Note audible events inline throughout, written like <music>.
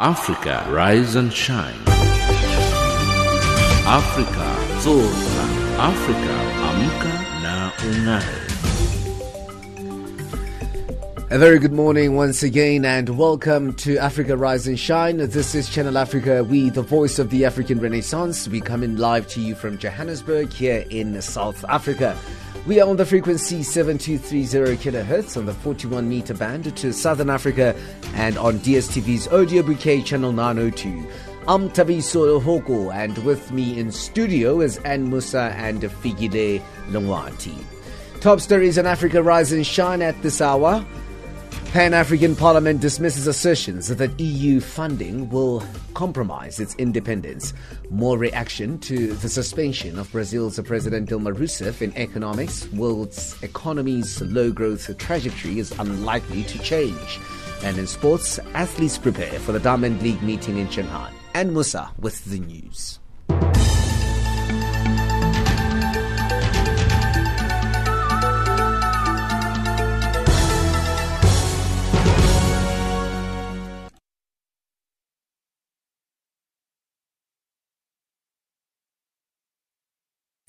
Africa Rise and Shine. Africa Zorka. Africa Amka na Ungare. A very good morning once again, and welcome to Africa Rise and Shine. This is Channel Africa, we, the voice of the African Renaissance. We come in live to you from Johannesburg here in South Africa. We are on the frequency 7230 kilohertz on the 41 meter band to Southern Africa and on DSTV's audio bouquet channel 902. I'm Tabiso Hoko, and with me in studio is Ann Musa and Figide Lungwati. Top stories on Africa Rise and Shine at this hour. Pan African Parliament dismisses assertions that EU funding will compromise its independence. More reaction to the suspension of Brazil's President Dilma Rousseff in economics. World's economy's low growth trajectory is unlikely to change. And in sports, athletes prepare for the Diamond League meeting in Shanghai. And Musa with the news.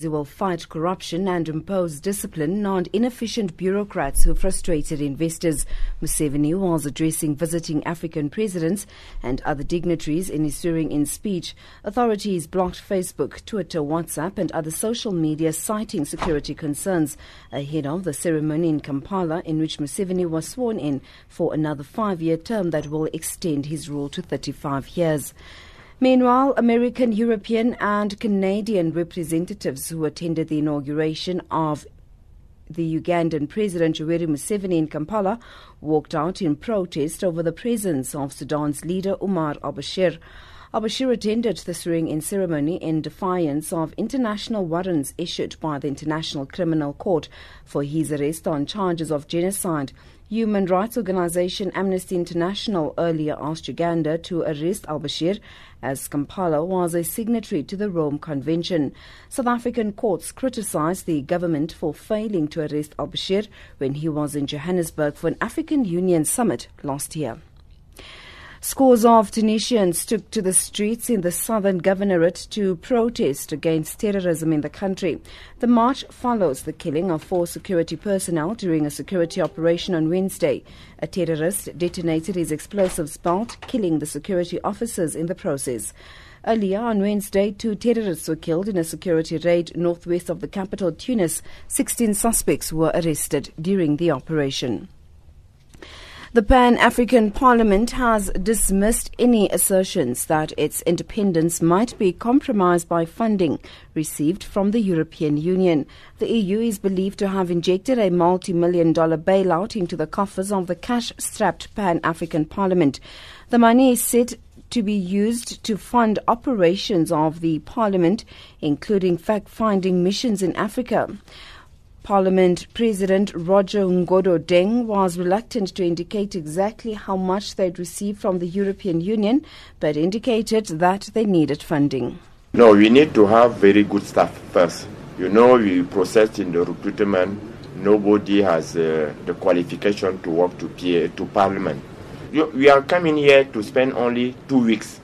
They will fight corruption and impose discipline on inefficient bureaucrats who frustrated investors. Museveni was addressing visiting African presidents and other dignitaries in his in speech. Authorities blocked Facebook, Twitter, WhatsApp, and other social media, citing security concerns ahead of the ceremony in Kampala, in which Museveni was sworn in for another five year term that will extend his rule to 35 years. Meanwhile, American, European, and Canadian representatives who attended the inauguration of the Ugandan President Yoweri Museveni in Kampala walked out in protest over the presence of Sudan's leader Omar al-Bashir. Al-Bashir attended the swearing-in ceremony in defiance of international warrants issued by the International Criminal Court for his arrest on charges of genocide. Human rights organization Amnesty International earlier asked Uganda to arrest al-Bashir as Kampala was a signatory to the Rome Convention. South African courts criticized the government for failing to arrest al-Bashir when he was in Johannesburg for an African Union summit last year. Scores of Tunisians took to the streets in the southern governorate to protest against terrorism in the country. The march follows the killing of four security personnel during a security operation on Wednesday. A terrorist detonated his explosives belt, killing the security officers in the process. Earlier on Wednesday, two terrorists were killed in a security raid northwest of the capital, Tunis. 16 suspects were arrested during the operation. The Pan African Parliament has dismissed any assertions that its independence might be compromised by funding received from the European Union. The EU is believed to have injected a multi million dollar bailout into the coffers of the cash strapped Pan African Parliament. The money is said to be used to fund operations of the Parliament, including fact finding missions in Africa. Parliament President Roger Nkodo Dang was reluctant to indicate exactly how much they'd received from the European Union, but indicated that they needed funding. No, we need to have very good staff first. You know, we processed in the recruitment. Nobody has uh, the qualification to work to PA, to Parliament. We are coming here to spend only two weeks.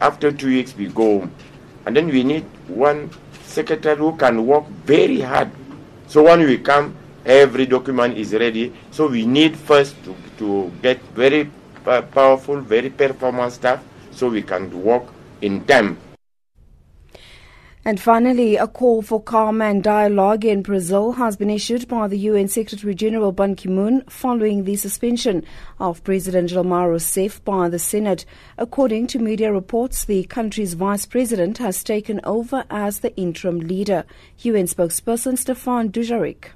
After two weeks, we go home. And then we need one secretary who can work very hard so when we come, every document is ready. So we need first to, to get very powerful, very performance staff so we can work in time. And finally, a call for calm and dialogue in Brazil has been issued by the UN Secretary General Ban Ki moon following the suspension of President Dilma Rousseff by the Senate. According to media reports, the country's vice president has taken over as the interim leader. UN spokesperson Stefan Dujarric.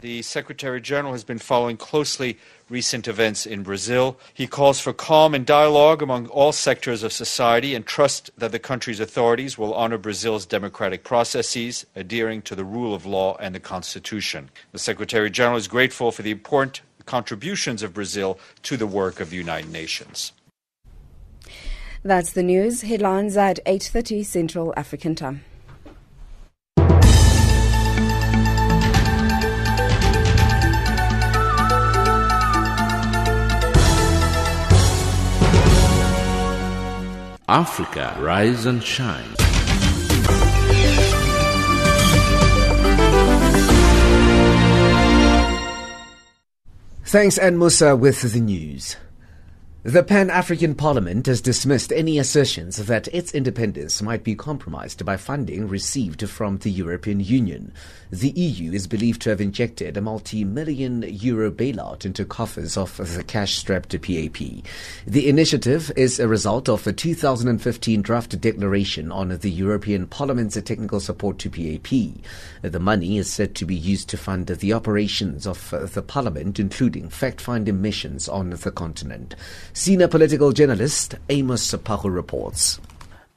The Secretary General has been following closely recent events in Brazil. He calls for calm and dialogue among all sectors of society and trusts that the country's authorities will honor Brazil's democratic processes, adhering to the rule of law and the Constitution. The Secretary General is grateful for the important contributions of Brazil to the work of the United Nations. That's the news. Headlines at 8:30 Central African Time. Africa, rise and shine. Thanks, Ann Musa, with the news. The Pan African Parliament has dismissed any assertions that its independence might be compromised by funding received from the European Union. The EU is believed to have injected a multi million euro bailout into coffers of the cash strapped PAP. The initiative is a result of a 2015 draft declaration on the European Parliament's technical support to PAP. The money is said to be used to fund the operations of the Parliament, including fact finding missions on the continent. Senior political journalist Amos Pahu reports.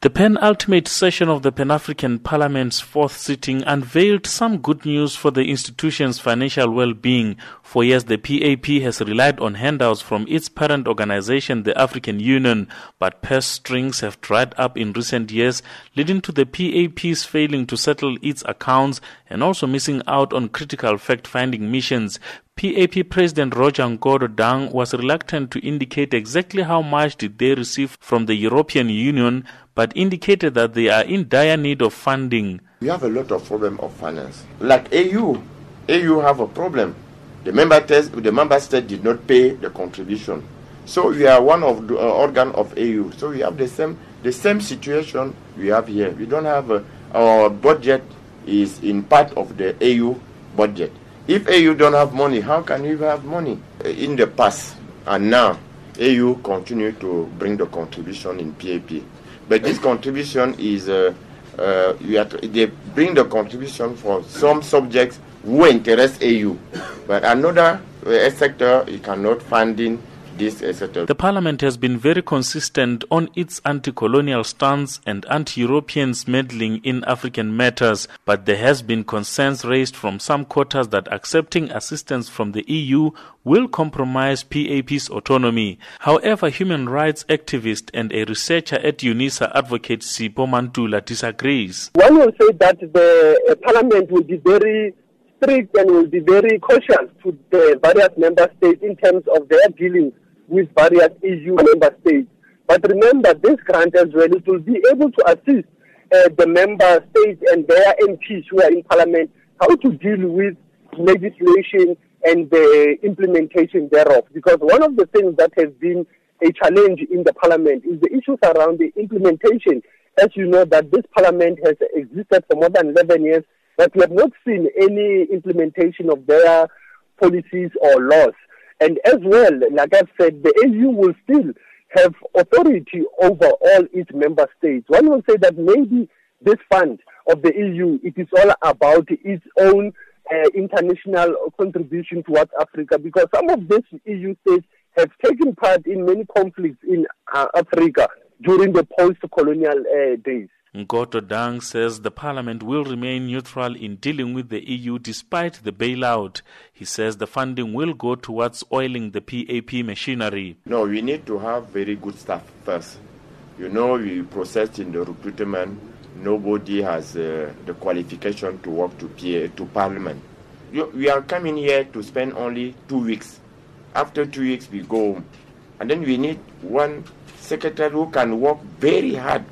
The penultimate session of the Pan African Parliament's fourth sitting unveiled some good news for the institution's financial well being. For years, the PAP has relied on handouts from its parent organization, the African Union, but purse strings have dried up in recent years, leading to the PAP's failing to settle its accounts and also missing out on critical fact finding missions. PAP President Roger Nkodo Dang was reluctant to indicate exactly how much did they receive from the European Union, but indicated that they are in dire need of funding. We have a lot of problem of finance. Like AU, AU have a problem. The member test, the member state did not pay the contribution. So we are one of the uh, organ of AU. So we have the same the same situation we have here. We don't have a, our budget is in part of the AU budget. If AU don't have money, how can we have money? In the past and now, AU continue to bring the contribution in PAP. But this contribution is, uh, uh, to, they bring the contribution for some subjects who interest AU. But another uh, sector, you cannot funding this, etc. The parliament has been very consistent on its anti colonial stance and anti Europeans meddling in African matters, but there has been concerns raised from some quarters that accepting assistance from the EU will compromise PAP's autonomy. However, human rights activist and a researcher at UNISA advocate Sipho Mantula disagrees. One will say that the uh, parliament will be very strict and will be very cautious to the various member states in terms of their dealings with various EU member states. But remember, this grant as well, it will be able to assist uh, the member states and their MPs who are in parliament how to deal with legislation and the implementation thereof. Because one of the things that has been a challenge in the parliament is the issues around the implementation. As you know, that this parliament has existed for more than 11 years, but we have not seen any implementation of their policies or laws. And as well, like I've said, the AU will still have authority over all its member states. One will say that maybe this fund of the EU, it is all about its own uh, international contribution towards Africa because some of these EU states have taken part in many conflicts in uh, Africa during the post-colonial uh, days. Nkodo Dang says the parliament will remain neutral in dealing with the EU despite the bailout. He says the funding will go towards oiling the PAP machinery. No, we need to have very good staff first. You know, we processed in the recruitment. Nobody has uh, the qualification to work to PA, to parliament. We are coming here to spend only two weeks. After two weeks, we go home. And then we need one secretary who can work very hard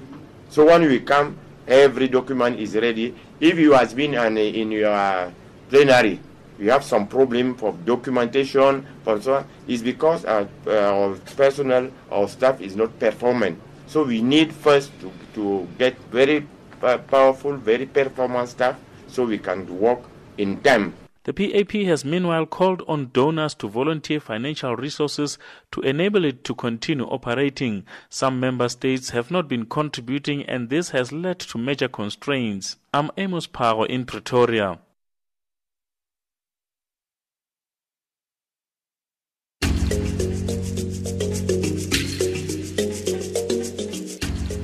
so when we come, every document is ready. If you has been an, in your plenary, you have some problem for documentation, for so on, is because uh, uh, our, our personnel, our staff is not performing. So we need first to, to get very uh, powerful, very performance staff so we can work in time. The PAP has meanwhile called on donors to volunteer financial resources to enable it to continue operating. Some member states have not been contributing, and this has led to major constraints. I'm Amos Power in Pretoria.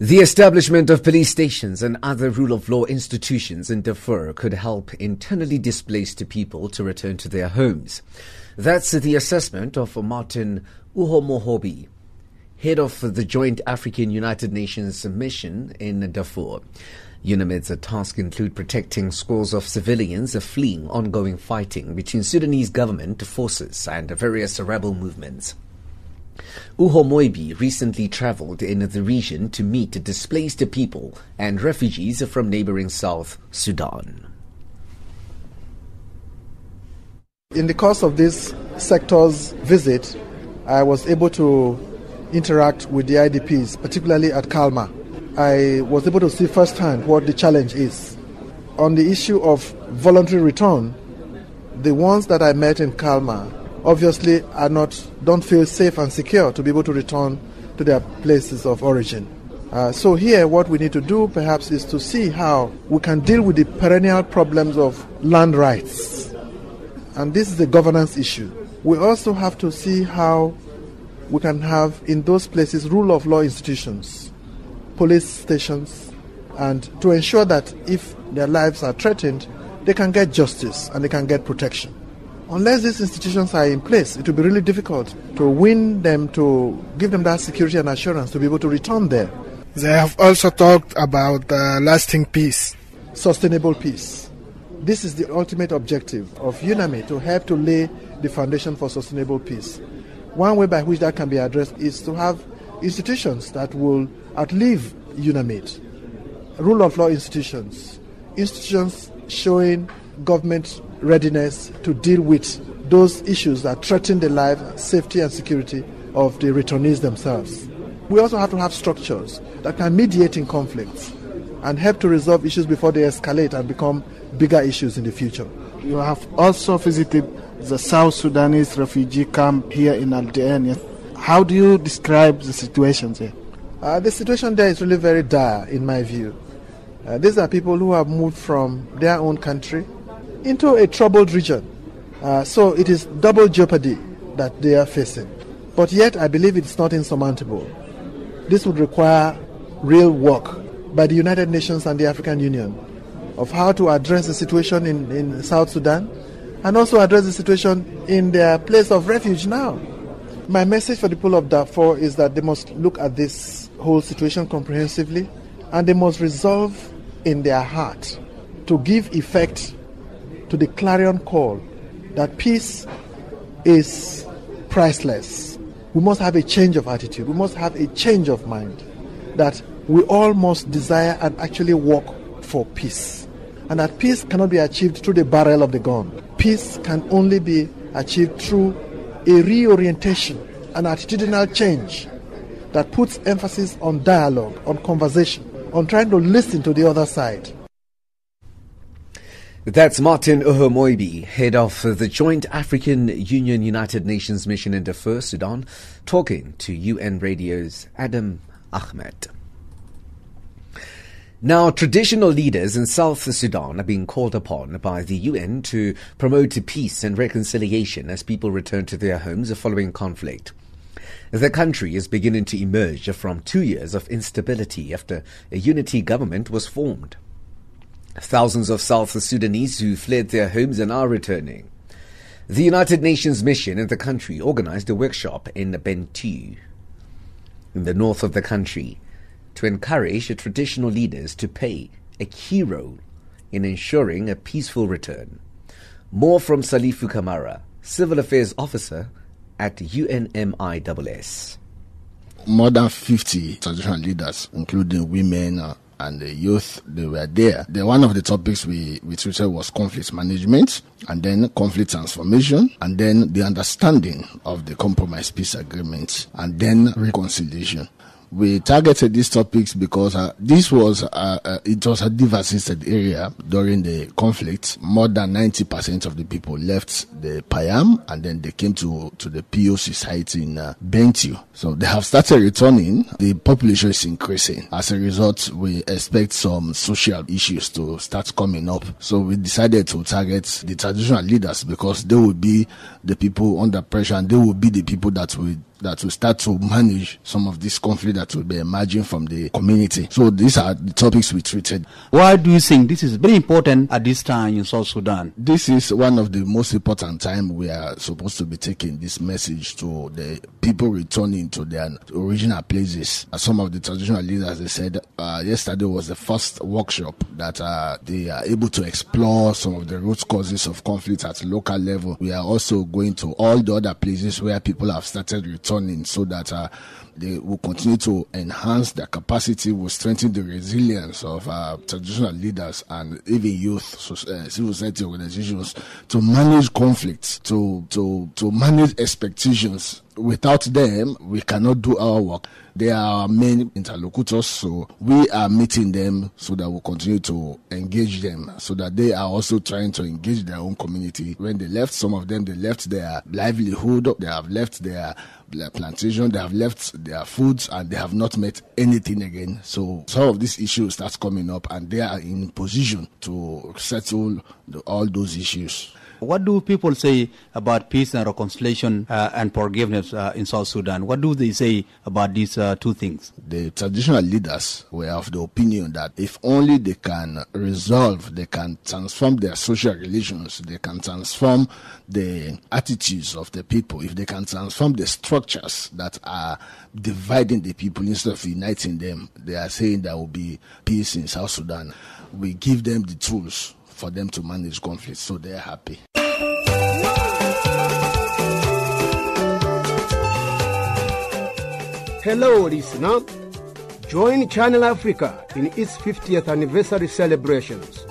The establishment of police stations and other rule of law institutions in Darfur could help internally displaced people to return to their homes. That's the assessment of Martin Uhomoibi, head of the Joint African United Nations mission in Darfur. UNAMID's task include protecting scores of civilians fleeing ongoing fighting between Sudanese government forces and various rebel movements. Uhomoibi recently traveled in the region to meet displaced people and refugees from neighboring South Sudan. In the course of this sector's visit, I was able to interact with the IDPs, particularly at Kalma. I was able to see firsthand what the challenge is. On the issue of voluntary return, the ones that I met in Kalma obviously are not don't feel safe and secure to be able to return to their places of origin. Uh, so here, what we need to do perhaps is to see how we can deal with the perennial problems of land rights, and this is a governance issue. We also have to see how we can have in those places rule of law institutions, police stations, and to ensure that if their lives are threatened, they can get justice and they can get protection unless these institutions are in place, it will be really difficult to win them, to give them that security and assurance to be able to return there. They have also talked about uh, lasting peace, sustainable peace. This is the ultimate objective of UNAMID to help to lay the foundation for sustainable peace. One way by which that can be addressed is to have institutions that will outlive UNAMID, rule of law institutions, institutions showing government readiness to deal with those issues that threaten the life, safety, and security of the returnees themselves. We also have to have structures that can mediate in conflicts and help to resolve issues before they escalate and become bigger issues in the future. You have also visited the South Sudanese refugee camp here in Al How do you describe the situation there? Uh, the situation there is really very dire, in my view. Uh, these are people who have moved from their own country into a troubled region. Uh, so it is double jeopardy that they are facing. But yet, I believe it's not insurmountable. This would require real work by the United Nations and the African Union of how to address the situation in, in South Sudan and also address the situation in their place of refuge now. My message for the people of Darfur is that they must look at this whole situation comprehensively and they must resolve in their heart to give effect to the clarion call that peace is priceless. We must have a change of attitude. We must have a change of mind that we all must desire and actually work for peace. And that peace cannot be achieved through the barrel of the gun. Peace can only be achieved through a reorientation, an attitudinal change that puts emphasis on dialogue, on conversation, on trying to listen to the other side that's Martin Uhomoibi, head of the Joint African Union United Nations mission in Darfur, Sudan, talking to UN Radio's Adam Ahmed. Now, traditional leaders in South Sudan are being called upon by the UN to promote peace and reconciliation as people return to their homes following conflict. The country is beginning to emerge from two years of instability after a unity government was formed. Thousands of South Sudanese who fled their homes and are returning. The United Nations mission in the country organized a workshop in Bentiu, in the north of the country, to encourage traditional leaders to play a key role in ensuring a peaceful return. More from Salifu Kamara, Civil Affairs Officer at UNMISS. More than 50 traditional leaders, including women, uh, and the youth they were there. The one of the topics we we treated was conflict management and then conflict transformation and then the understanding of the compromise peace agreement and then reconciliation we targeted these topics because uh, this was uh, uh, it was a devastated area during the conflict. More than ninety percent of the people left the Payam and then they came to to the POC site in uh, Bentiu. So they have started returning. The population is increasing. As a result, we expect some social issues to start coming up. So we decided to target the traditional leaders because they will be the people under pressure and they will be the people that will that will start to manage some of this conflict that will be emerging from the community. So these are the topics we treated. Why do you think this is very important at this time in South Sudan? This is one of the most important time we are supposed to be taking this message to the people returning to their original places. Some of the traditional leaders, they said uh, yesterday was the first workshop that uh, they are able to explore some of the root causes of conflict at local level. We are also going to all the other places where people have started returning so that uh, they will continue to enhance their capacity, will strengthen the resilience of uh, traditional leaders and even youth, so, uh, civil society organizations to manage conflicts, to, to, to manage expectations. Without them, we cannot do our work. They are our main interlocutors, so we are meeting them so that we continue to engage them, so that they are also trying to engage their own community. When they left, some of them they left their livelihood, they have left their their plantation, they have left their foods, and they have not met anything again. So some of these issues start coming up, and they are in position to settle the, all those issues. What do people say about peace and reconciliation uh, and forgiveness uh, in South Sudan? What do they say about these uh, two things? The traditional leaders were of the opinion that if only they can resolve, they can transform their social relations, they can transform the attitudes of the people, if they can transform the structures that are dividing the people instead of uniting them, they are saying there will be peace in South Sudan. We give them the tools for them to manage conflict, so they're happy. Hello, listener. Join Channel Africa in its 50th anniversary celebrations.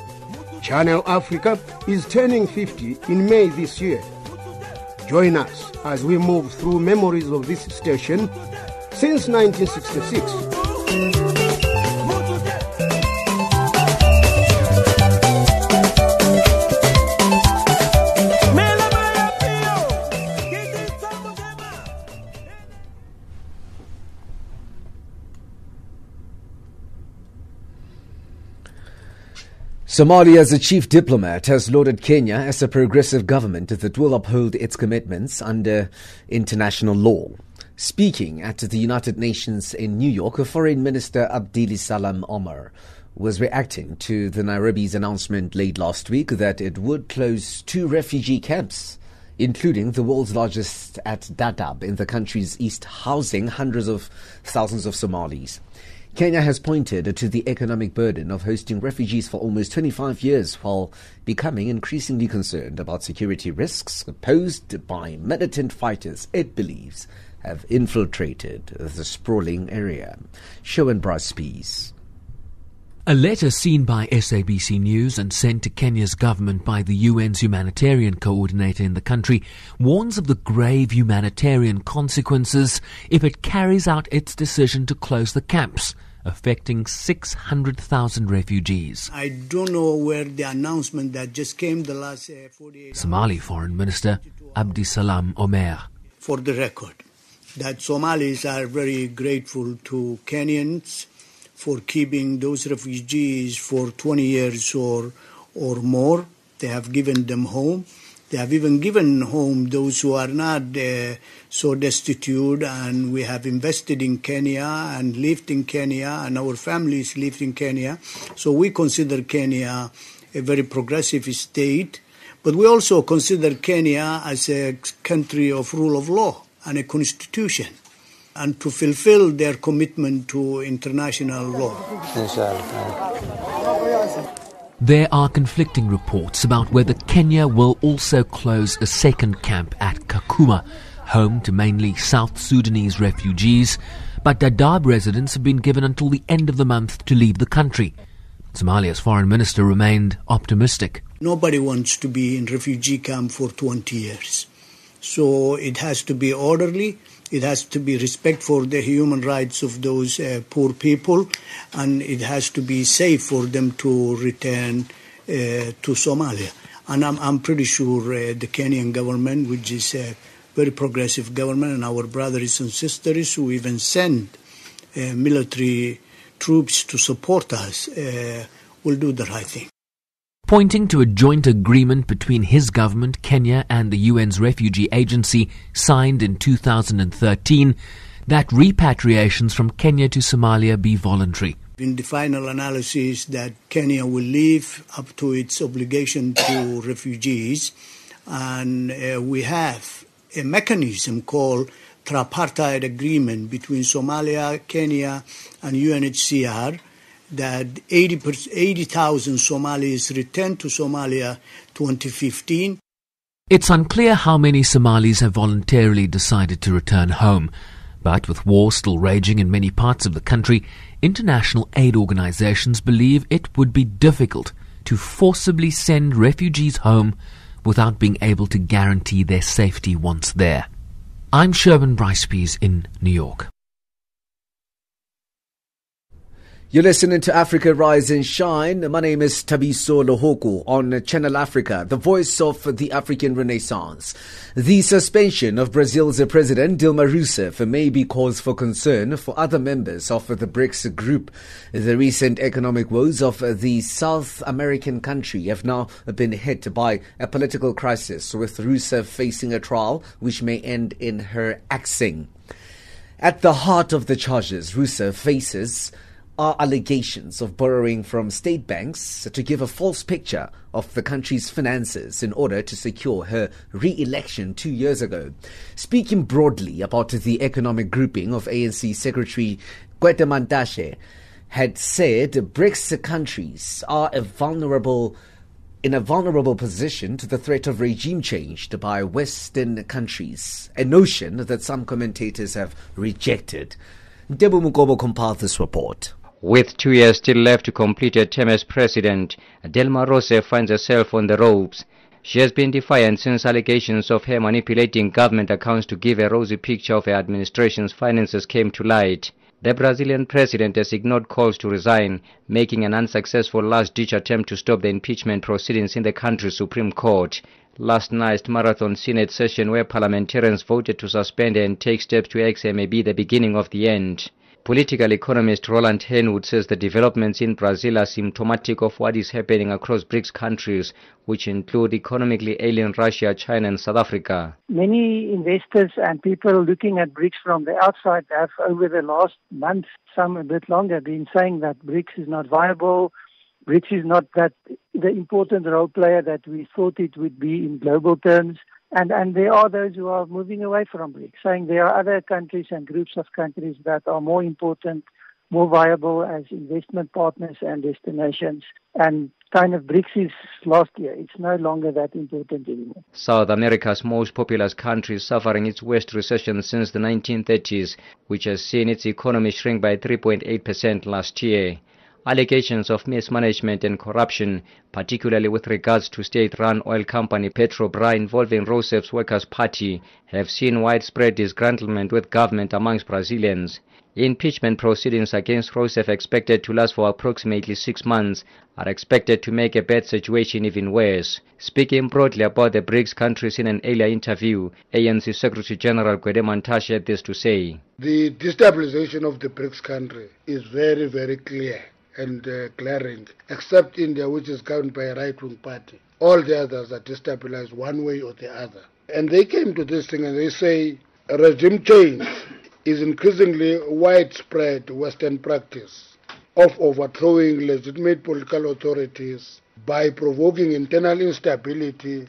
Channel Africa is turning 50 in May this year. Join us as we move through memories of this station since 1966. Somalia's chief diplomat has lauded Kenya as a progressive government that will uphold its commitments under international law. Speaking at the United Nations in New York, Foreign Minister Abdili Salam Omar was reacting to the Nairobi's announcement late last week that it would close two refugee camps, including the world's largest at Dadaab in the country's east, housing hundreds of thousands of Somalis. Kenya has pointed to the economic burden of hosting refugees for almost 25 years while becoming increasingly concerned about security risks posed by militant fighters it believes have infiltrated the sprawling area. Sherwin Bryce Pease. A letter seen by SABC News and sent to Kenya's government by the UN's humanitarian coordinator in the country warns of the grave humanitarian consequences if it carries out its decision to close the camps affecting 600,000 refugees. I don't know where the announcement that just came the last uh, 48 Somali Foreign Minister Abdi Salam Omer. For the record, that Somalis are very grateful to Kenyans for keeping those refugees for 20 years or, or more. They have given them home. They have even given home those who are not uh, so destitute, and we have invested in Kenya and lived in Kenya, and our families lived in Kenya. So we consider Kenya a very progressive state, but we also consider Kenya as a country of rule of law and a constitution, and to fulfill their commitment to international law. There are conflicting reports about whether Kenya will also close a second camp at Kakuma, home to mainly South Sudanese refugees, but Dadaab residents have been given until the end of the month to leave the country. Somalia's foreign minister remained optimistic. Nobody wants to be in refugee camp for 20 years. So it has to be orderly. It has to be respect for the human rights of those uh, poor people, and it has to be safe for them to return uh, to Somalia. And I'm, I'm pretty sure uh, the Kenyan government, which is a very progressive government, and our brothers and sisters who even send uh, military troops to support us, uh, will do the right thing. Pointing to a joint agreement between his government, Kenya, and the UN's refugee agency signed in 2013 that repatriations from Kenya to Somalia be voluntary. In the final analysis, that Kenya will live up to its obligation to refugees, and uh, we have a mechanism called tripartite agreement between Somalia, Kenya, and UNHCR that 80,000 80, Somalis returned to Somalia 2015. It's unclear how many Somalis have voluntarily decided to return home. But with war still raging in many parts of the country, international aid organizations believe it would be difficult to forcibly send refugees home without being able to guarantee their safety once there. I'm Sherwin Bryce in New York. You're listening to Africa Rise and Shine. My name is Tabiso Lohoko on Channel Africa, the voice of the African Renaissance. The suspension of Brazil's President Dilma Rousseff may be cause for concern for other members of the BRICS group. The recent economic woes of the South American country have now been hit by a political crisis, with Rousseff facing a trial which may end in her axing. At the heart of the charges Rousseff faces are allegations of borrowing from state banks to give a false picture of the country's finances in order to secure her re election two years ago. Speaking broadly about the economic grouping of ANC Secretary Gwede Mantashe, had said BRICS countries are a vulnerable in a vulnerable position to the threat of regime change by Western countries, a notion that some commentators have rejected. Debu Mugobo compiled this report. With two years still left to complete her term as president, Dilma Rousseff finds herself on the ropes. She has been defiant since allegations of her manipulating government accounts to give a rosy picture of her administration's finances came to light. The Brazilian president has ignored calls to resign, making an unsuccessful last-ditch attempt to stop the impeachment proceedings in the country's Supreme Court. Last night's marathon Senate session where parliamentarians voted to suspend and take steps to exile may be the beginning of the end. Political economist Roland Henwood says the developments in Brazil are symptomatic of what is happening across BRICS countries, which include economically alien Russia, China, and South Africa. Many investors and people looking at BRICS from the outside have, over the last month, some a bit longer, been saying that BRICS is not viable. BRICS is not that the important role player that we thought it would be in global terms. And, and there are those who are moving away from BRICS, saying there are other countries and groups of countries that are more important, more viable as investment partners and destinations. And kind of BRICS is last year. It's no longer that important anymore. South America's most populous country suffering its worst recession since the 1930s, which has seen its economy shrink by 3.8% last year. Allegations of mismanagement and corruption, particularly with regards to state-run oil company Petrobras involving Rousseff's Workers' Party, have seen widespread disgruntlement with government amongst Brazilians. Impeachment proceedings against Rousseff expected to last for approximately six months are expected to make a bad situation even worse. Speaking broadly about the BRICS countries in an earlier interview, ANC Secretary General Gwede Mantashe had this to say. The destabilization of the BRICS country is very, very clear and uh, glaring, except India, which is governed by a right-wing party. All the others are destabilized one way or the other. And they came to this thing and they say regime change is increasingly widespread Western practice of overthrowing legitimate political authorities by provoking internal instability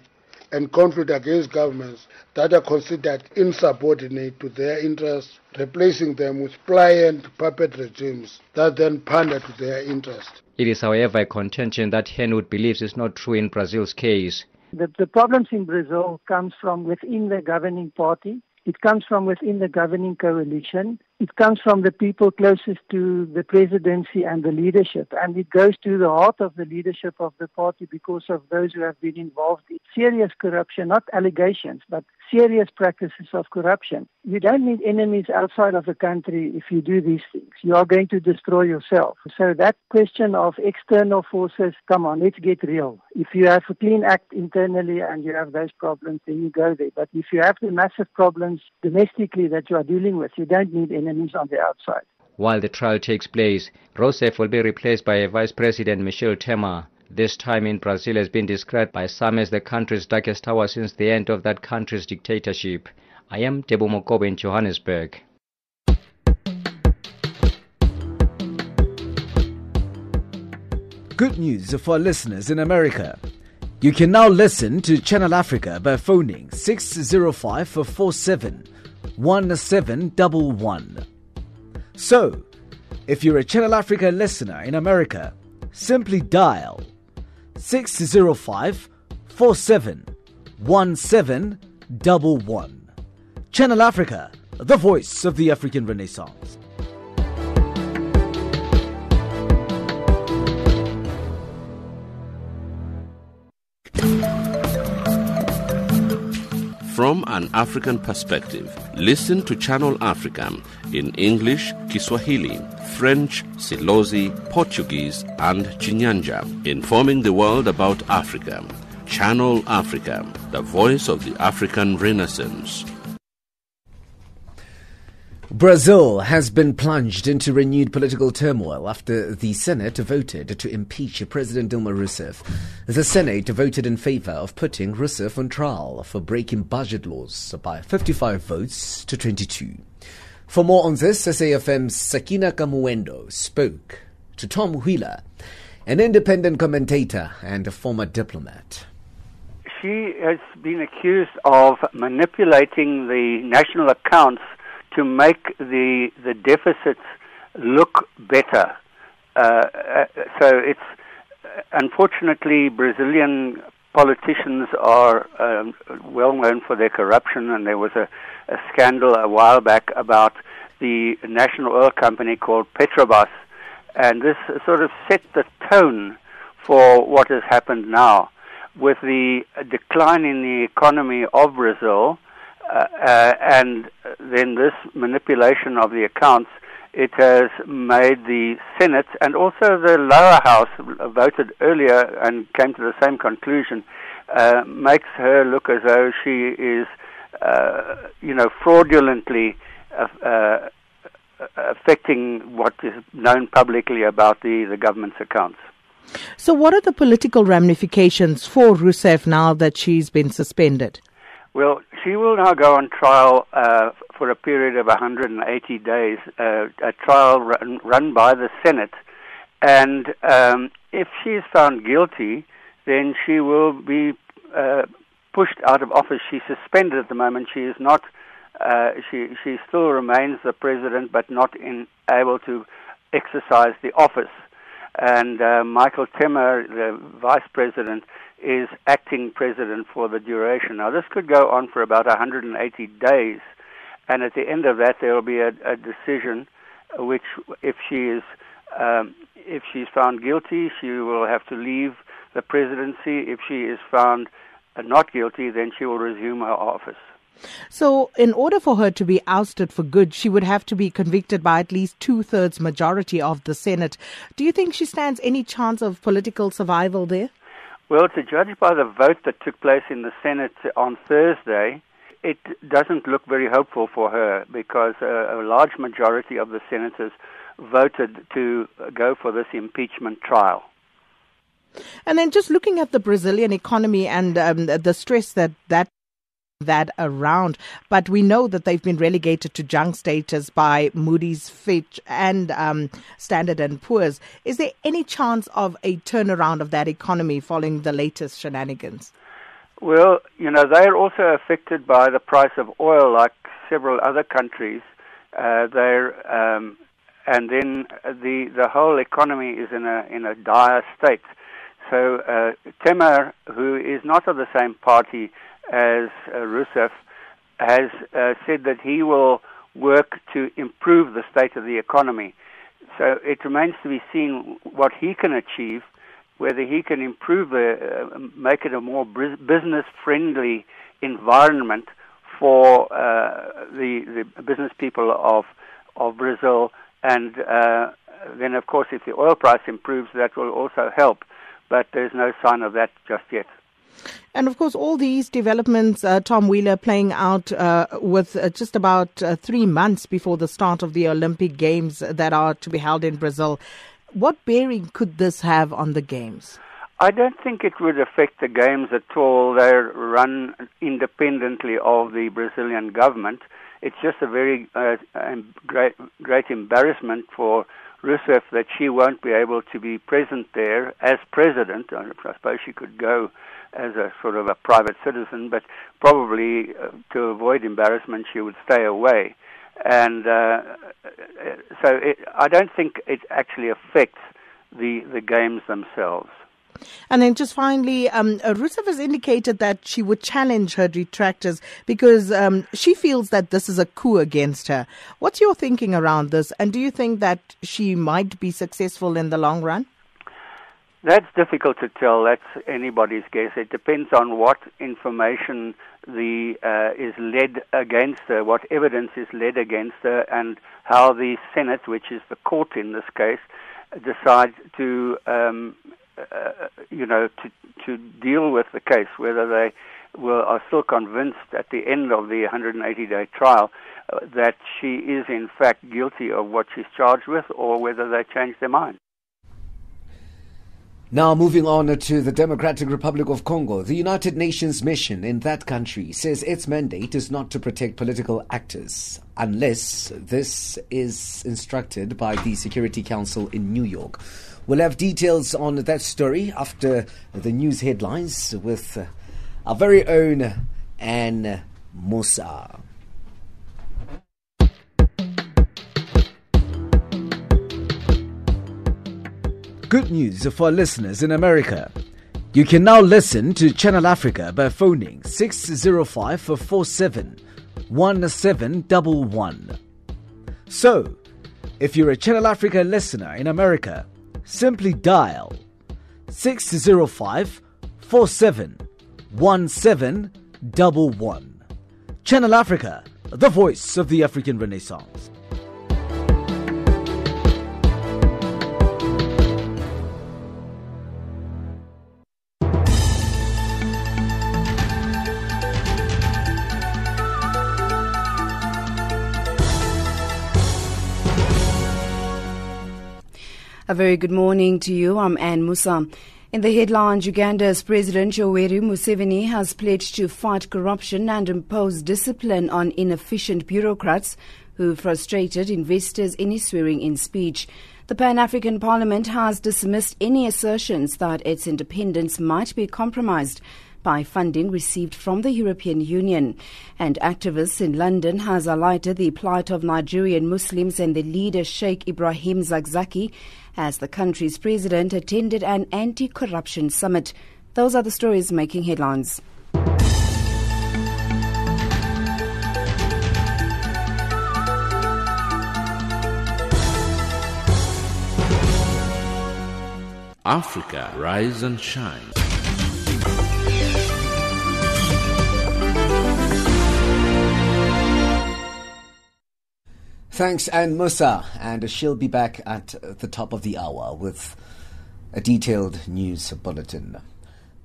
and conflict against governments that are considered insubordinate to their interests, replacing them with pliant puppet regimes that then pander to their interests. It is, however, a contention that Henwood believes is not true in Brazil's case. The, the problems in Brazil comes from within the governing party. It comes from within the governing coalition. It comes from the people closest to the presidency and the leadership. And it goes to the heart of the leadership of the party because of those who have been involved in serious corruption, not allegations, but serious practices of corruption. You don't need enemies outside of the country if you do these things. You are going to destroy yourself. So that question of external forces, come on, let's get real. If you have a clean act internally and you have those problems, then you go there. But if you have the massive problems domestically that you are dealing with, you don't need enemies enemies on the outside. While the trial takes place, Rousseff will be replaced by Vice President Michel Temer. This time in Brazil has been described by some as the country's darkest hour since the end of that country's dictatorship. I am Tebo Mokobe in Johannesburg. Good news for our listeners in America. You can now listen to Channel Africa by phoning 605 47 1711. So, if you're a Channel Africa listener in America, simply dial 605 47 1711. Channel Africa, the voice of the African Renaissance. From an African perspective, listen to Channel Africa in English, Kiswahili, French, Silozi, Portuguese, and Chinyanja, informing the world about Africa. Channel Africa, the voice of the African Renaissance. Brazil has been plunged into renewed political turmoil after the Senate voted to impeach President Dilma Rousseff. The Senate voted in favor of putting Rousseff on trial for breaking budget laws by 55 votes to 22. For more on this, SAFM's Sakina Kamwendo spoke to Tom Wheeler, an independent commentator and a former diplomat. She has been accused of manipulating the national accounts to make the the deficits look better. Uh, uh, so it's unfortunately Brazilian politicians are um, well known for their corruption, and there was a, a scandal a while back about the national oil company called Petrobras, and this sort of set the tone for what has happened now. With the decline in the economy of Brazil, uh, uh, and then this manipulation of the accounts, it has made the Senate and also the lower house voted earlier and came to the same conclusion, uh, makes her look as though she is, uh, you know, fraudulently uh, affecting what is known publicly about the, the government's accounts. So, what are the political ramifications for Rousseff now that she's been suspended? Well, she will now go on trial uh, for a period of 180 days, uh, a trial run, run, by the Senate. And um, if she is found guilty, then she will be uh, pushed out of office. She's suspended at the moment. She is not. Uh, she she still remains the president, but not in, able to exercise the office. And uh, Michael Temer, the vice president, is acting president for the duration. Now, this could go on for about 180 days, and at the end of that, there will be a, a decision, which, if she is um, if she's found guilty, she will have to leave the presidency. If she is found not guilty, then she will resume her office. So, in order for her to be ousted for good, she would have to be convicted by at least two thirds majority of the Senate. Do you think she stands any chance of political survival there? Well, to judge by the vote that took place in the Senate on Thursday, it doesn't look very hopeful for her because a, a large majority of the senators voted to go for this impeachment trial. And then just looking at the Brazilian economy and um, the stress that that that around. But we know that they've been relegated to junk status by Moody's, Fitch, and um, Standard and Poor's. Is there any chance of a turnaround of that economy following the latest shenanigans? Well, you know they're also affected by the price of oil, like several other countries. Uh, they're um, and then the the whole economy is in a in a dire state. So uh, Temer, who is not of the same party as uh, Rousseff, has uh, said that he will work to improve the state of the economy. So it remains to be seen what he can achieve, whether he can improve the, uh, make it a more business friendly environment for uh, the, the business people of, of Brazil. And uh, then, of course, if the oil price improves, that will also help. But there's no sign of that just yet. And of course, all these developments, uh, Tom Wheeler, playing out uh, with uh, just about uh, three months before the start of the Olympic Games that are to be held in Brazil. What bearing could this have on the Games? I don't think it would affect the games at all. They're run independently of the Brazilian government. It's just a very uh, great, great embarrassment for Rousseff that she won't be able to be present there as president. I suppose she could go as a sort of a private citizen, but probably uh, to avoid embarrassment, she would stay away. And uh, so it, I don't think it actually affects the, the games themselves. And then just finally, um, Rousseff has indicated that she would challenge her detractors because um, she feels that this is a coup against her. What's your thinking around this? And do you think that she might be successful in the long run? That's difficult to tell. That's anybody's guess. It depends on what information the uh, is led against her, what evidence is led against her, and how the Senate, which is the court in this case, decides to um, uh, you know, to to deal with the case, whether they will, are still convinced at the end of the 180-day trial uh, that she is in fact guilty of what she's charged with, or whether they change their mind. Now, moving on to the Democratic Republic of Congo, the United Nations mission in that country says its mandate is not to protect political actors unless this is instructed by the Security Council in New York. We'll have details on that story after the news headlines with uh, our very own Anne Musa. Good news for our listeners in America. You can now listen to Channel Africa by phoning 605 47 1711. So, if you're a Channel Africa listener in America, simply dial 605 47 1711. Channel Africa, the voice of the African Renaissance. A very good morning to you. I'm Anne Musa. In the headlines, Uganda's President Yoweri Museveni has pledged to fight corruption and impose discipline on inefficient bureaucrats who frustrated investors in his swearing-in speech. The Pan-African Parliament has dismissed any assertions that its independence might be compromised by funding received from the European Union. And activists in London has highlighted the plight of Nigerian Muslims and the leader Sheikh Ibrahim Zakzaki as the country's president attended an anti-corruption summit. Those are the stories making headlines. Africa, rise and shine. Thanks, Anne Musa. And she'll be back at the top of the hour with a detailed news bulletin.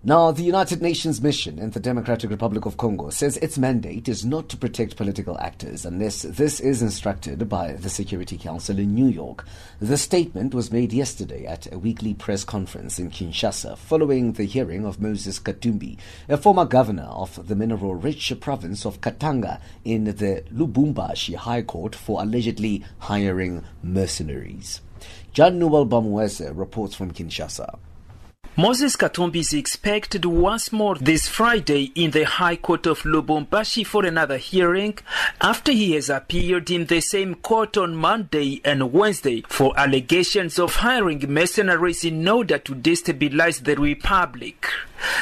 Now, the United Nations mission in the Democratic Republic of Congo says its mandate is not to protect political actors unless this is instructed by the Security Council in New York. The statement was made yesterday at a weekly press conference in Kinshasa following the hearing of Moses Katumbi, a former governor of the mineral rich province of Katanga in the Lubumbashi High Court for allegedly hiring mercenaries. John Noel reports from Kinshasa. Moses Katumbi is expected once more this Friday in the High Court of Lubumbashi for another hearing after he has appeared in the same court on Monday and Wednesday for allegations of hiring mercenaries in order to destabilize the republic.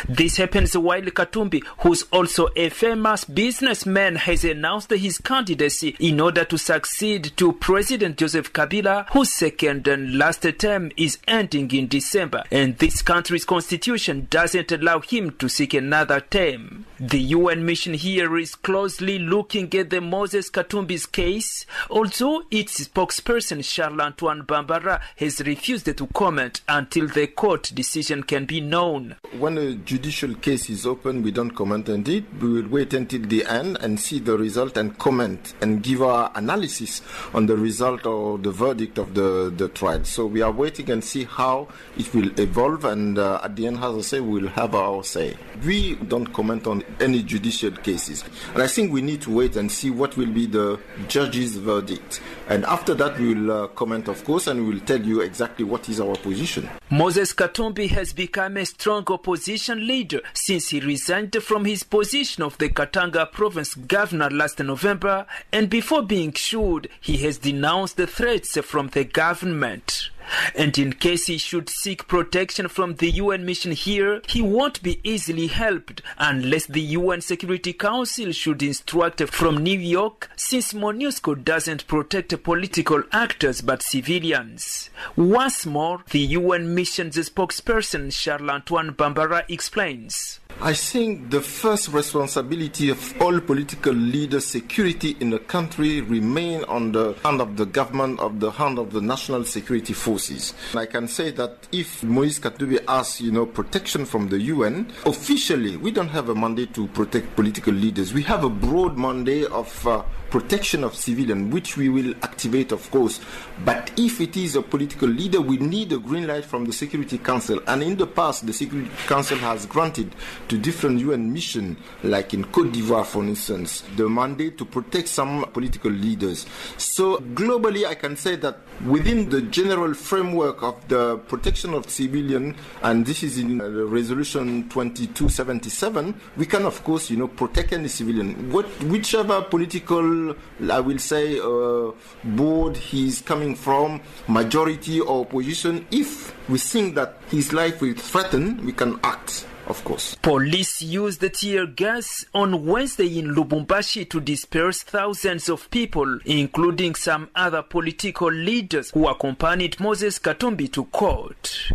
This happens while Katumbi, who's also a famous businessman, has announced his candidacy in order to succeed to President Joseph Kabila, whose second and last term is ending in December, and this country's constitution doesn't allow him to seek another term. The UN mission here is closely looking at the Moses Katumbi's case, although its spokesperson Charles Antoine Bambara has refused to comment until the court decision can be known. When the judicial case is open, we don't comment on it. We will wait until the end and see the result and comment and give our analysis on the result or the verdict of the, the trial. So we are waiting and see how it will evolve, and uh, at the end, as I say, we will have our say. We don't comment on any judicial cases, and I think we need to wait and see what will be the judge's verdict. And after that, we will uh, comment, of course, and we will tell you exactly what is our position. Moses Katumbi has become a strong opposition leader since he resigned from his position of the Katanga province governor last November, and before being sued, he has denounced the threats from the government. And in case he should seek protection from the UN mission here, he won't be easily helped unless the UN Security Council should instruct from New York, since MONUSCO doesn't protect political actors but civilians. Once more, the UN mission's spokesperson Charles Antoine Bambara explains. I think the first responsibility of all political leaders' security in the country remain on the hand of the government, of the hand of the national security forces. I can say that if Moise Katumbi asks, you know, protection from the UN, officially we don't have a mandate to protect political leaders. We have a broad mandate of uh, protection of civilians, which we will activate, of course. But if it is a political leader, we need a green light from the Security Council. And in the past, the Security Council has granted to different UN missions, like in Cote d'Ivoire, for instance, the mandate to protect some political leaders. So globally, I can say that within the general framework of the protection of civilians, and this is in uh, Resolution 2277, we can, of course, you know, protect any civilian. What, whichever political, I will say, uh, board he's coming from, majority or opposition, if we think that his life will threaten, we can act of course. Police used the tear gas on Wednesday in Lubumbashi to disperse thousands of people, including some other political leaders who accompanied Moses Katumbi to court.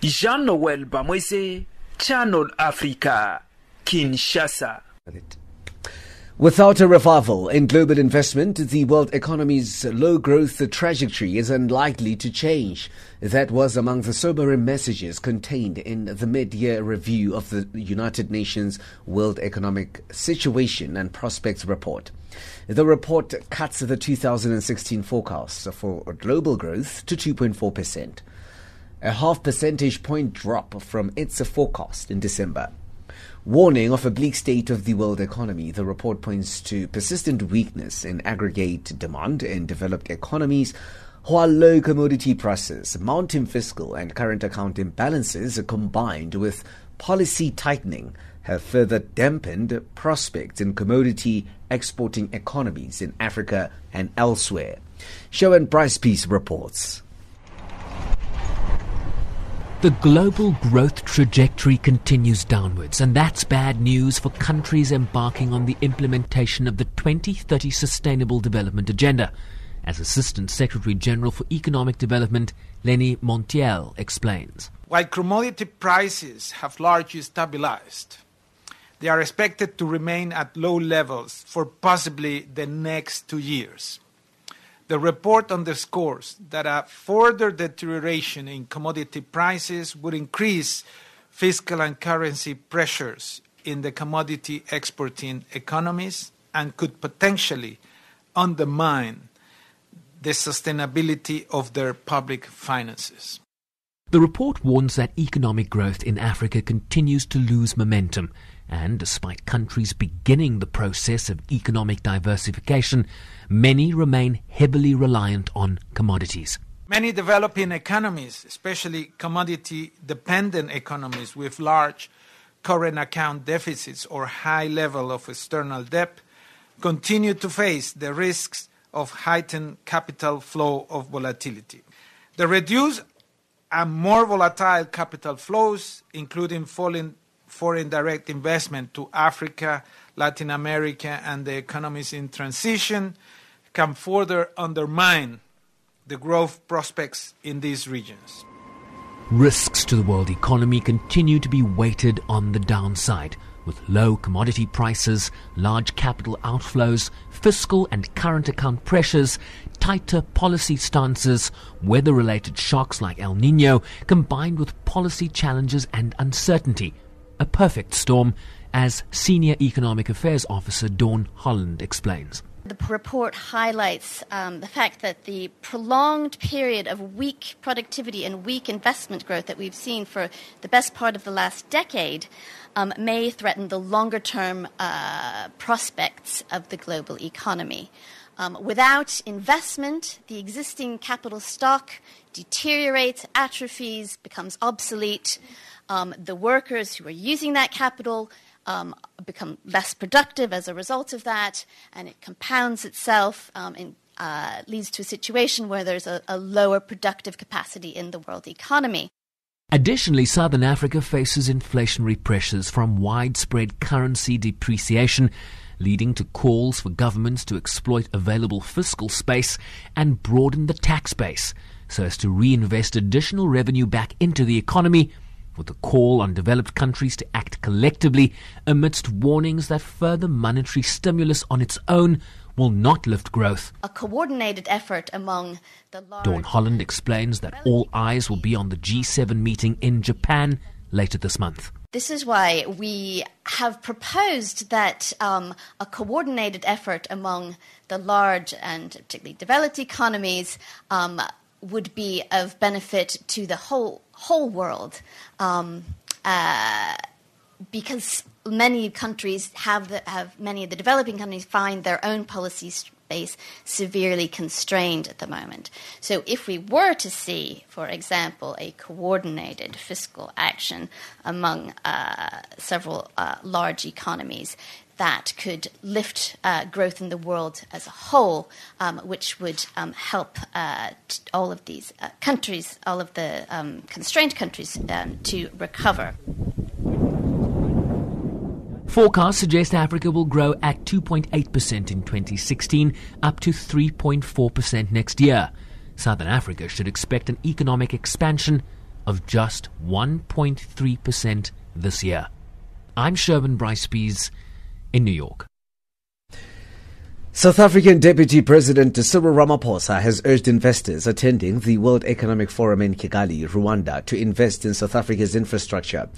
Jean Noel Bamweze, Channel Africa, Kinshasa. Without a revival in global investment, the world economy's low growth trajectory is unlikely to change. That was among the sobering messages contained in the mid year review of the United Nations World Economic Situation and Prospects Report. The report cuts the 2016 forecast for global growth to 2.4%, a half percentage point drop from its forecast in December. Warning of a bleak state of the world economy, the report points to persistent weakness in aggregate demand in developed economies, while low commodity prices, mounting fiscal and current account imbalances combined with policy tightening have further dampened prospects in commodity exporting economies in Africa and elsewhere. Sherwin Bryce Pease reports. The global growth trajectory continues downwards, and that's bad news for countries embarking on the implementation of the 2030 Sustainable Development Agenda. As Assistant Secretary General for Economic Development, Lenni Montiel explains. While commodity prices have largely stabilized, they are expected to remain at low levels for possibly the next two years. The report underscores that a further deterioration in commodity prices would increase fiscal and currency pressures in the commodity exporting economies and could potentially undermine the sustainability of their public finances. The report warns that economic growth in Africa continues to lose momentum, and despite countries beginning the process of economic diversification, many remain heavily reliant on commodities. Many developing economies, especially commodity dependent economies with large current account deficits or high level of external debt, continue to face the risks of heightened capital flow of volatility. The reduced and more volatile capital flows, including falling foreign direct investment to Africa, Latin America, and the economies in transition, can further undermine the growth prospects in these regions. Risks to the world economy continue to be weighted on the downside, with low commodity prices, large capital outflows, fiscal and current account pressures, tighter policy stances, weather related shocks like El Nino, combined with policy challenges and uncertainty a perfect storm, as Senior Economic Affairs Officer Dawn Holland explains. The report highlights um, the fact that the prolonged period of weak productivity and weak investment growth that we've seen for the best part of the last decade um, may threaten the longer term uh, prospects of the global economy. Um, without investment, the existing capital stock deteriorates, atrophies, becomes obsolete. Um, the workers who are using that capital um, become less productive as a result of that, and it compounds itself um, and uh, leads to a situation where there's a, a lower productive capacity in the world economy. Additionally, Southern Africa faces inflationary pressures from widespread currency depreciation, leading to calls for governments to exploit available fiscal space and broaden the tax base so as to reinvest additional revenue back into the economy with a call on developed countries to act collectively amidst warnings that further monetary stimulus on its own will not lift growth. A coordinated effort among the large Dawn Holland explains that all eyes will be on the G7 meeting in Japan later this month. This is why we have proposed that um, a coordinated effort among the large and particularly developed economies um, would be of benefit to the whole whole world, um, uh, because many countries have the, have many of the developing countries find their own policy space severely constrained at the moment. So, if we were to see, for example, a coordinated fiscal action among uh, several uh, large economies, that could lift uh, growth in the world as a whole, um, which would um, help uh, all of these uh, countries, all of the um, constrained countries, um, to recover. Forecasts suggest Africa will grow at 2.8% in 2016, up to 3.4% next year. Southern Africa should expect an economic expansion of just 1.3% this year. I'm Sherwin Bryce in New York. South African Deputy President Cyril Ramaphosa has urged investors attending the World Economic Forum in Kigali, Rwanda, to invest in South Africa's infrastructure.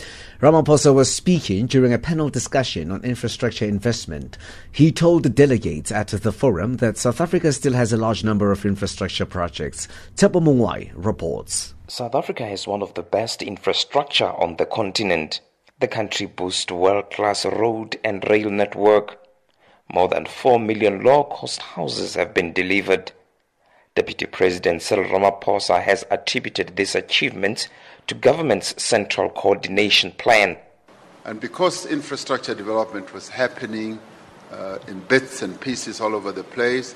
Ramaphosa was speaking during a panel discussion on infrastructure investment. He told the delegates at the forum that South Africa still has a large number of infrastructure projects. Tepo Mungwai reports. South Africa has one of the best infrastructure on the continent. The country boasts world-class road and rail network. More than 4 million low-cost houses have been delivered. Deputy President Cyril Ramaphosa has attributed this achievement to government's central coordination plan. And because infrastructure development was happening uh, in bits and pieces all over the place,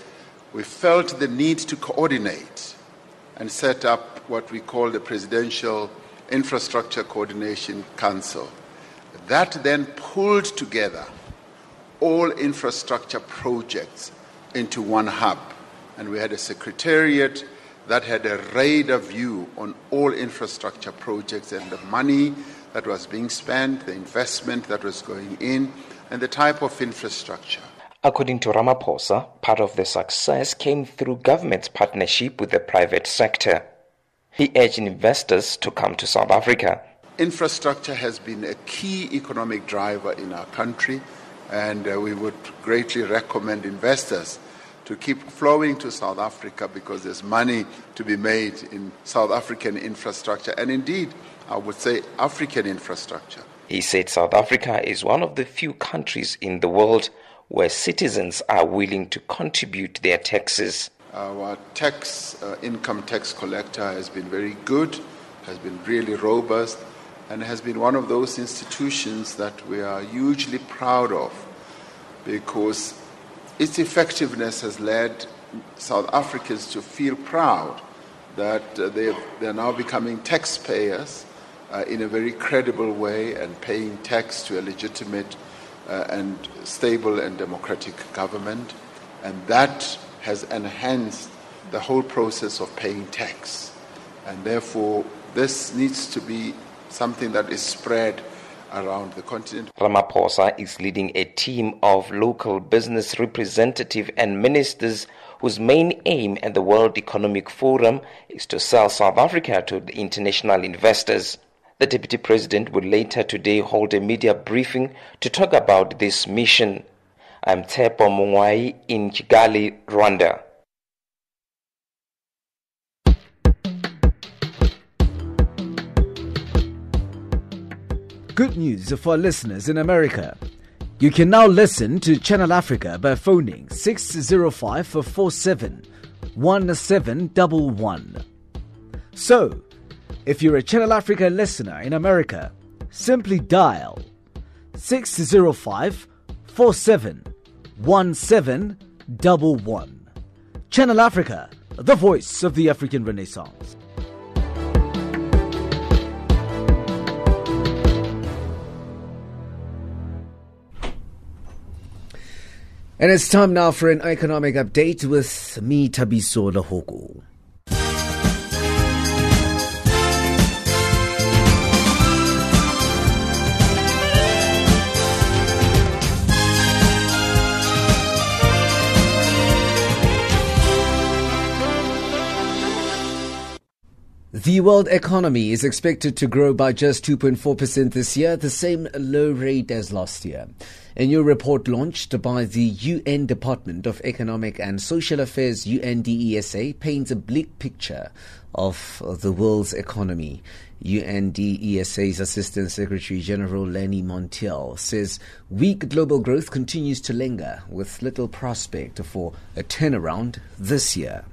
we felt the need to coordinate and set up what we call the Presidential Infrastructure Coordination Council. That then pulled together all infrastructure projects into one hub. And we had a secretariat that had a radar view on all infrastructure projects and the money that was being spent, the investment that was going in, and the type of infrastructure. According to Ramaphosa, part of the success came through government's partnership with the private sector. He urged investors to come to South Africa Infrastructure has been a key economic driver in our country, and uh, we would greatly recommend investors to keep flowing to South Africa because there's money to be made in South African infrastructure, and indeed, I would say African infrastructure. He said South Africa is one of the few countries in the world where citizens are willing to contribute their taxes. Our tax, uh, income tax collector has been very good, has been really robust and has been one of those institutions that we are hugely proud of because its effectiveness has led South Africans to feel proud that uh, they, they're now becoming taxpayers uh, in a very credible way and paying tax to a legitimate uh, and stable and democratic government. And that has enhanced the whole process of paying tax. And therefore, this needs to be something that is spread around the continent. Ramaphosa is leading a team of local business representatives and ministers whose main aim at the World Economic Forum is to sell South Africa to international investors. The Deputy President will later today hold a media briefing to talk about this mission. I'm Tepo Mungwai in Kigali, Rwanda. Good news for listeners in America. You can now listen to Channel Africa by phoning 605 47 1711. So, if you're a Channel Africa listener in America, simply dial 605 47 1711. Channel Africa, the voice of the African Renaissance. And it's time now for an economic update with me, Tabiso Lahoko. The world economy is expected to grow by just 2.4% this year, the same low rate as last year. A new report launched by the UN Department of Economic and Social Affairs UNDESA paints a bleak picture of the world's economy. UNDESA's Assistant Secretary General Lenni Montiel says weak global growth continues to linger with little prospect for a turnaround this year.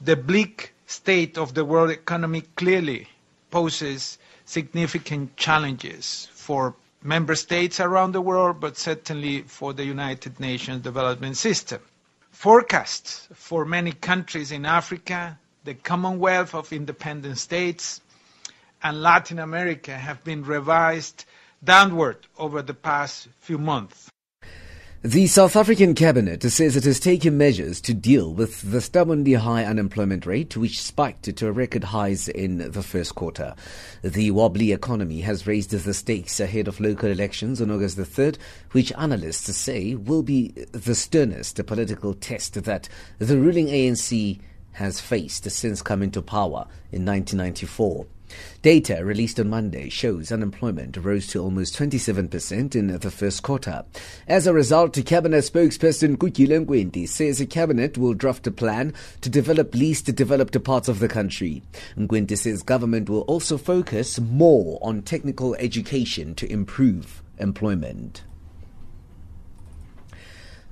The bleak state of the world economy clearly poses significant challenges for member states around the world, but certainly for the United Nations development system. Forecasts for many countries in Africa, the Commonwealth of Independent States, and Latin America have been revised downward over the past few months. The South African cabinet says it has taken measures to deal with the stubbornly high unemployment rate, which spiked to record highs in the first quarter. The wobbly economy has raised the stakes ahead of local elections on August the 3rd, which analysts say will be the sternest political test that the ruling ANC has faced since coming to power in 1994. Data released on Monday shows unemployment rose to almost 27% in the first quarter. As a result, Cabinet spokesperson Kukile Ngwenti says the Cabinet will draft a plan to develop least developed parts of the country. Ngwenti says government will also focus more on technical education to improve employment.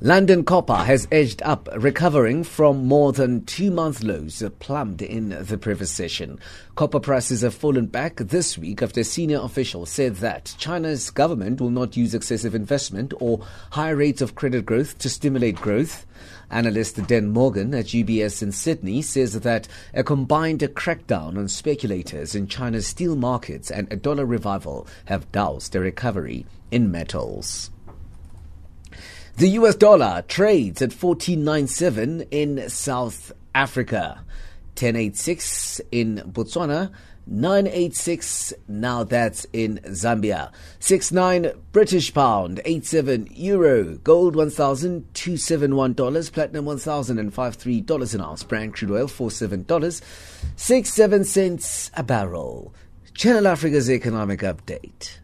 London copper has edged up, recovering from more than two month lows uh, plumbed in the previous session. Copper prices have fallen back this week after senior officials said that China's government will not use excessive investment or high rates of credit growth to stimulate growth. Analyst Dan Morgan at UBS in Sydney says that a combined crackdown on speculators in China's steel markets and a dollar revival have doused a recovery in metals. The US dollar trades at 14.97 in South Africa, 10.86 in Botswana, 986 now that's in Zambia. 69 British pound 87 euro. Gold $1071 platinum $1053 an ounce Brent crude oil 47 dollars 67 cents a barrel. Channel Africa's economic update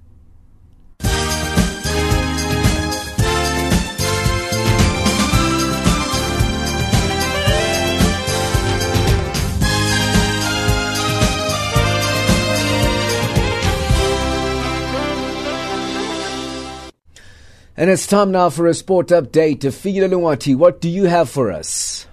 And it's time now for a sport update. Figile Lungwati, what do you have for us?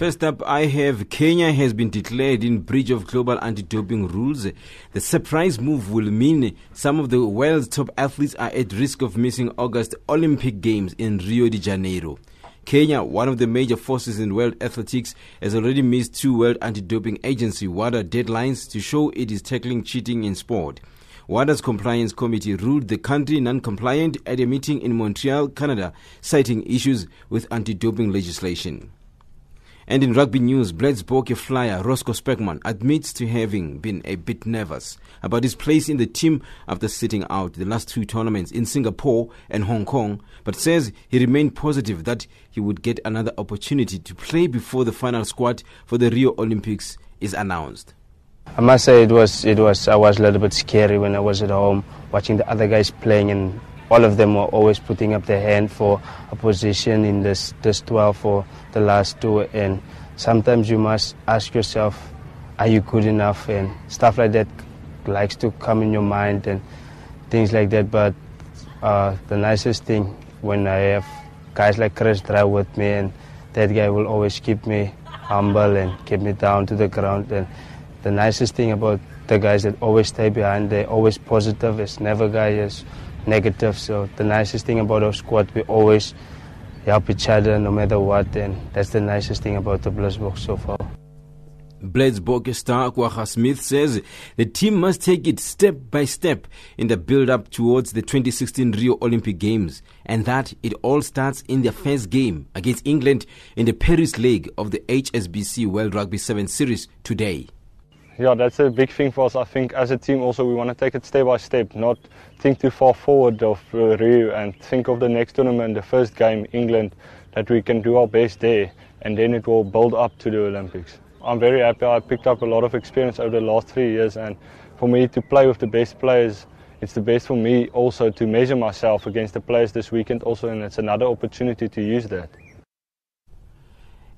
First up, I have Kenya has been declared in breach of global anti-doping rules. The surprise move will mean some of the world's top athletes are at risk of missing August Olympic Games in Rio de Janeiro. Kenya, one of the major forces in world athletics, has already missed two World Anti-Doping Agency WADA deadlines to show it is tackling cheating in sport. WADA's compliance committee ruled the country non-compliant at a meeting in Montreal, Canada, citing issues with anti-doping legislation. And in rugby news, Blitzbokke flyer Roscoe Speckman admits to having been a bit nervous about his place in the team after sitting out the last two tournaments in Singapore and Hong Kong, but says he remained positive that he would get another opportunity to play before the final squad for the Rio Olympics is announced. I must say it was it was I was a little bit scary when I was at home watching the other guys playing and all of them were always putting up their hand for a position in this this 12 for the last two. And sometimes you must ask yourself are you good enough? And stuff like that likes to come in your mind and things like that. But uh, the nicest thing when I have guys like Chris Dry with me and that guy will always keep me humble and keep me down to the ground. And the nicest thing about the guys that always stay behind, they're always positive. It's never guys negative. So the nicest thing about our squad, we always help each other no matter what, and that's the nicest thing about the Blitzbokke so far. Blitzbokke star Kwagga Smith says the team must take it step by step in the build up towards the 2016 Rio Olympic Games and that it all starts in their first game against England in the Paris leg of the HSBC World Rugby 7 Series today yeah, that's a big thing for us. I think as a team also we want to take it step by step, not think too far forward of uh, Rio and think of the next tournament, the first game, England, that we can do our best there and then it will build up to the Olympics. I'm very happy. I picked up a lot of experience over the last three years and for me to play with the best players, it's the best for me also to measure myself against the players this weekend also and it's another opportunity to use that.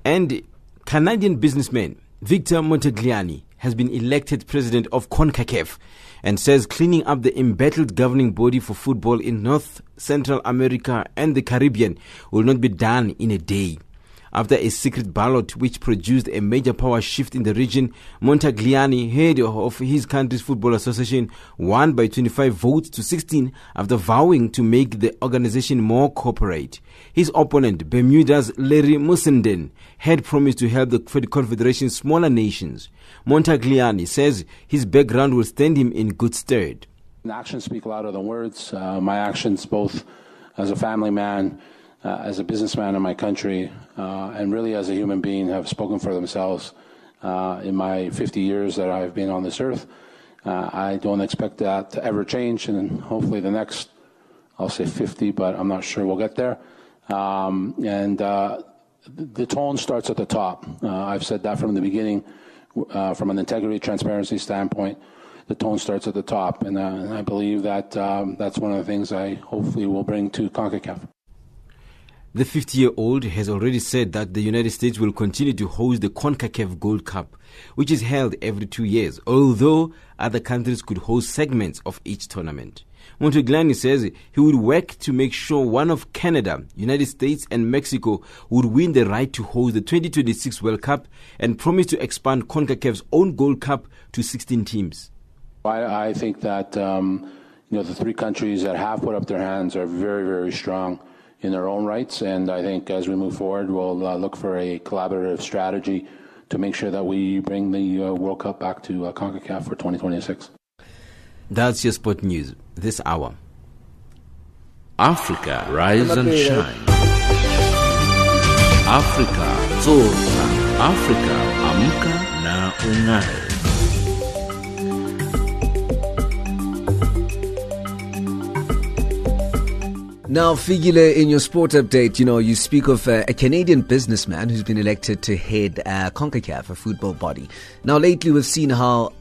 And Canadian businessman Victor Montagliani has been elected president of CONCACAF and says cleaning up the embattled governing body for football in North Central America and the Caribbean will not be done in a day. After a secret ballot which produced a major power shift in the region, Montagliani, head of his country's football association, won by 25 votes to 16 after vowing to make the organization more corporate. His opponent, Bermuda's Larry Mussenden, had promised to help the Confederation's smaller nations. Montagliani says his background will stand him in good stead. Actions speak louder than words. Uh, my actions, both as a family man, uh, as a businessman in my country, uh, and really as a human being, have spoken for themselves uh, in my 50 years that I've been on this earth. Uh, I don't expect that to ever change, and hopefully the next, I'll say 50, but I'm not sure we'll get there. Um, and uh, the tone starts at the top. I've said that from the beginning, from an integrity, transparency standpoint the tone starts at the top, and, uh, and I believe that um, that's one of the things I hopefully will bring to CONCACAF. The 50 year old has already said that the United States will continue to host the CONCACAF Gold Cup, which is held every two years, although other countries could host segments of each tournament. Montagliani says he would work to make sure one of Canada, United States, and Mexico would win the right to host the 2026 World Cup and promise to expand CONCACAF's own Gold Cup to 16 teams. I, I think that um, you know the three countries that have put up their hands are very, very strong in their own rights. And I think as we move forward, we'll uh, look for a collaborative strategy to make sure that we bring the uh, World Cup back to uh, CONCACAF for 2026. That's your sport news this hour. Africa, rise and shine. Africa, zorka. Africa, amka na ungae. Now, Figile, in your sport update, you know, you speak of uh, a Canadian businessman who's been elected to head uh, CONCACAF, a football body. Now, lately we've seen how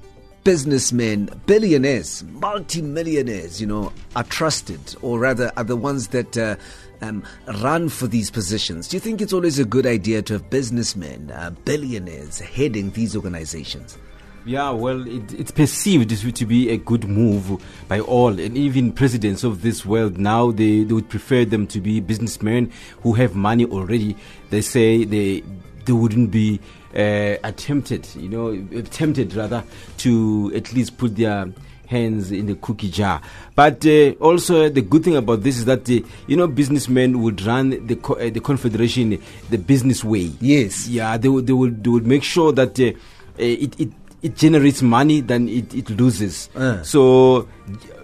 businessmen, billionaires, multimillionaires, you know, are trusted, or rather are the ones that uh, um, run for these positions. Do you think it's always a good idea to have businessmen, uh, billionaires heading these organizations? Yeah, well, it, it's perceived to be a good move by all, and even presidents of this world now they, they would prefer them to be businessmen who have money already. They say they they wouldn't be uh, attempted, you know, tempted rather to at least put their hands in the cookie jar. But uh, also the good thing about this is that uh, you know businessmen would run the co- uh, the confederation the business way. Yes. Yeah, they would they would they would make sure that uh, it, it it generates money, than it, it loses. Uh. So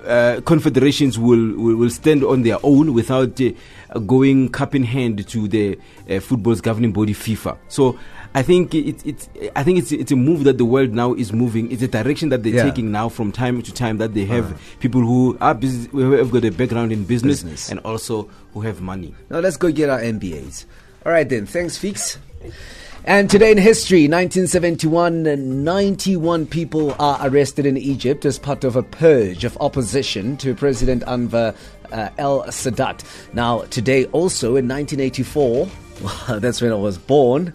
uh, confederations will, will, will stand on their own without uh, going cup in hand to the uh, football's governing body FIFA. So I think it, it, I think it's it's a move that the world now is moving. It's a direction that they're Yeah. taking now from time to time. That they have Alright. people who are business, who have got a background in business, Business. and also who have money. Now let's go get our MBAs. All right then. Thanks, Feeks. And today in history, 1971, 91 people are arrested in Egypt as part of a purge of opposition to President Anwar uh, El Sadat. Now, today also in 1984, <laughs> that's when I was born.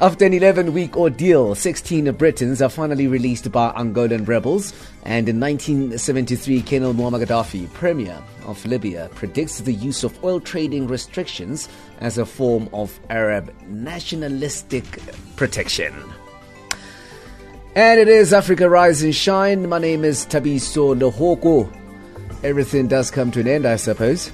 After an 11 week ordeal, 16 Britons are finally released by Angolan rebels. And in 1973, Colonel Muammar Gaddafi, Premier of Libya, predicts the use of oil trading restrictions as a form of Arab nationalistic protection. And it is Africa Rise and Shine. My name is Tabiso Lohoko. Everything does come to an end, I suppose.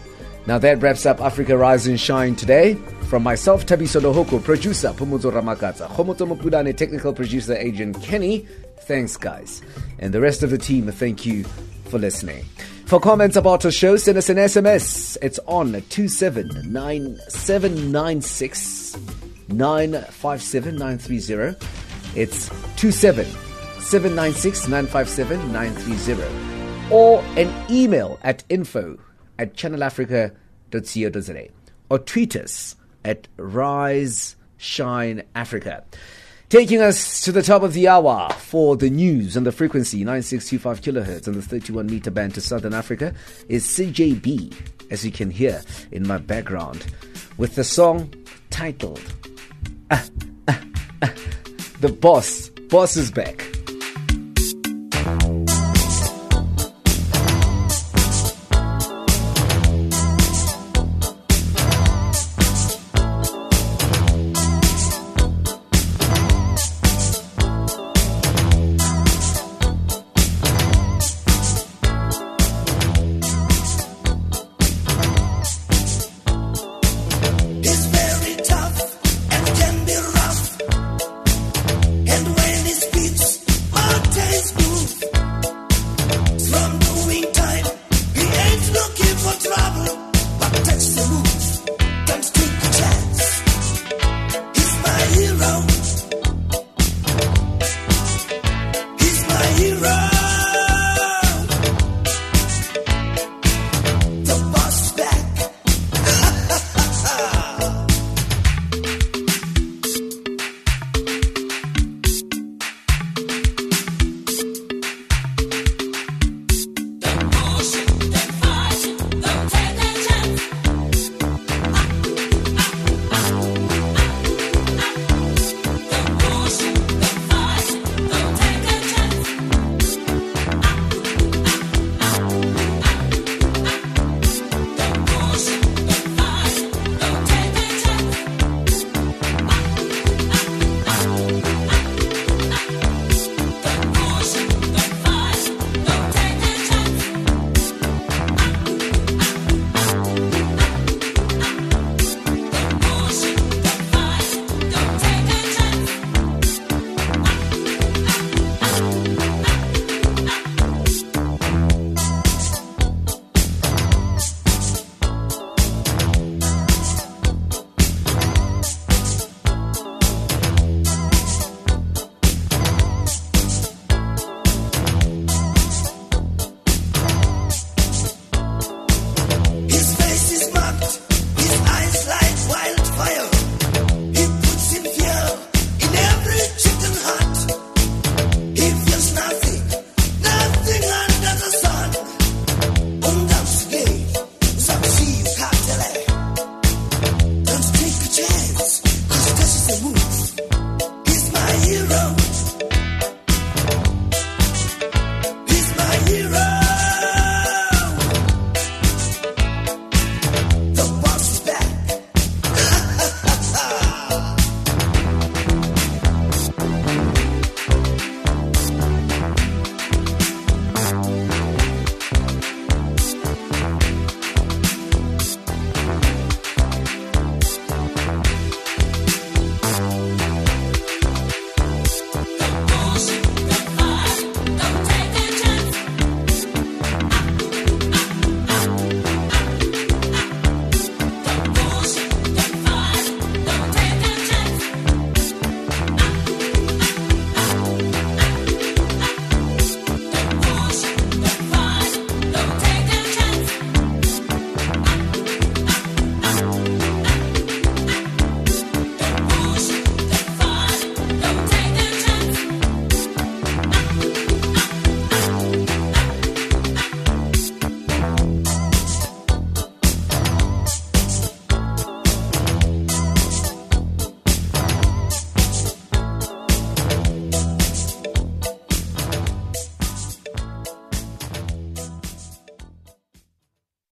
Now that wraps up Africa Rise and Shine today. From myself, Tabiso Lohoko, producer Pumuzo Ramakatsa, Homoto Mopudane, technical producer Agent Kenny. Thanks, guys. And the rest of the team, thank you for listening. For comments about our show, send us an SMS. It's on 279796 957 930. It's 27 796 957 930. Or an email at info at channelafrica.co.za. Or tweet us at Rise Shine Africa. Taking us to the top of the hour for the news on the frequency 9625 kilohertz on the 31 meter band to Southern Africa is CJB, as you can hear in my background, with the song titled Ah, ah, ah. The Boss. Boss is back.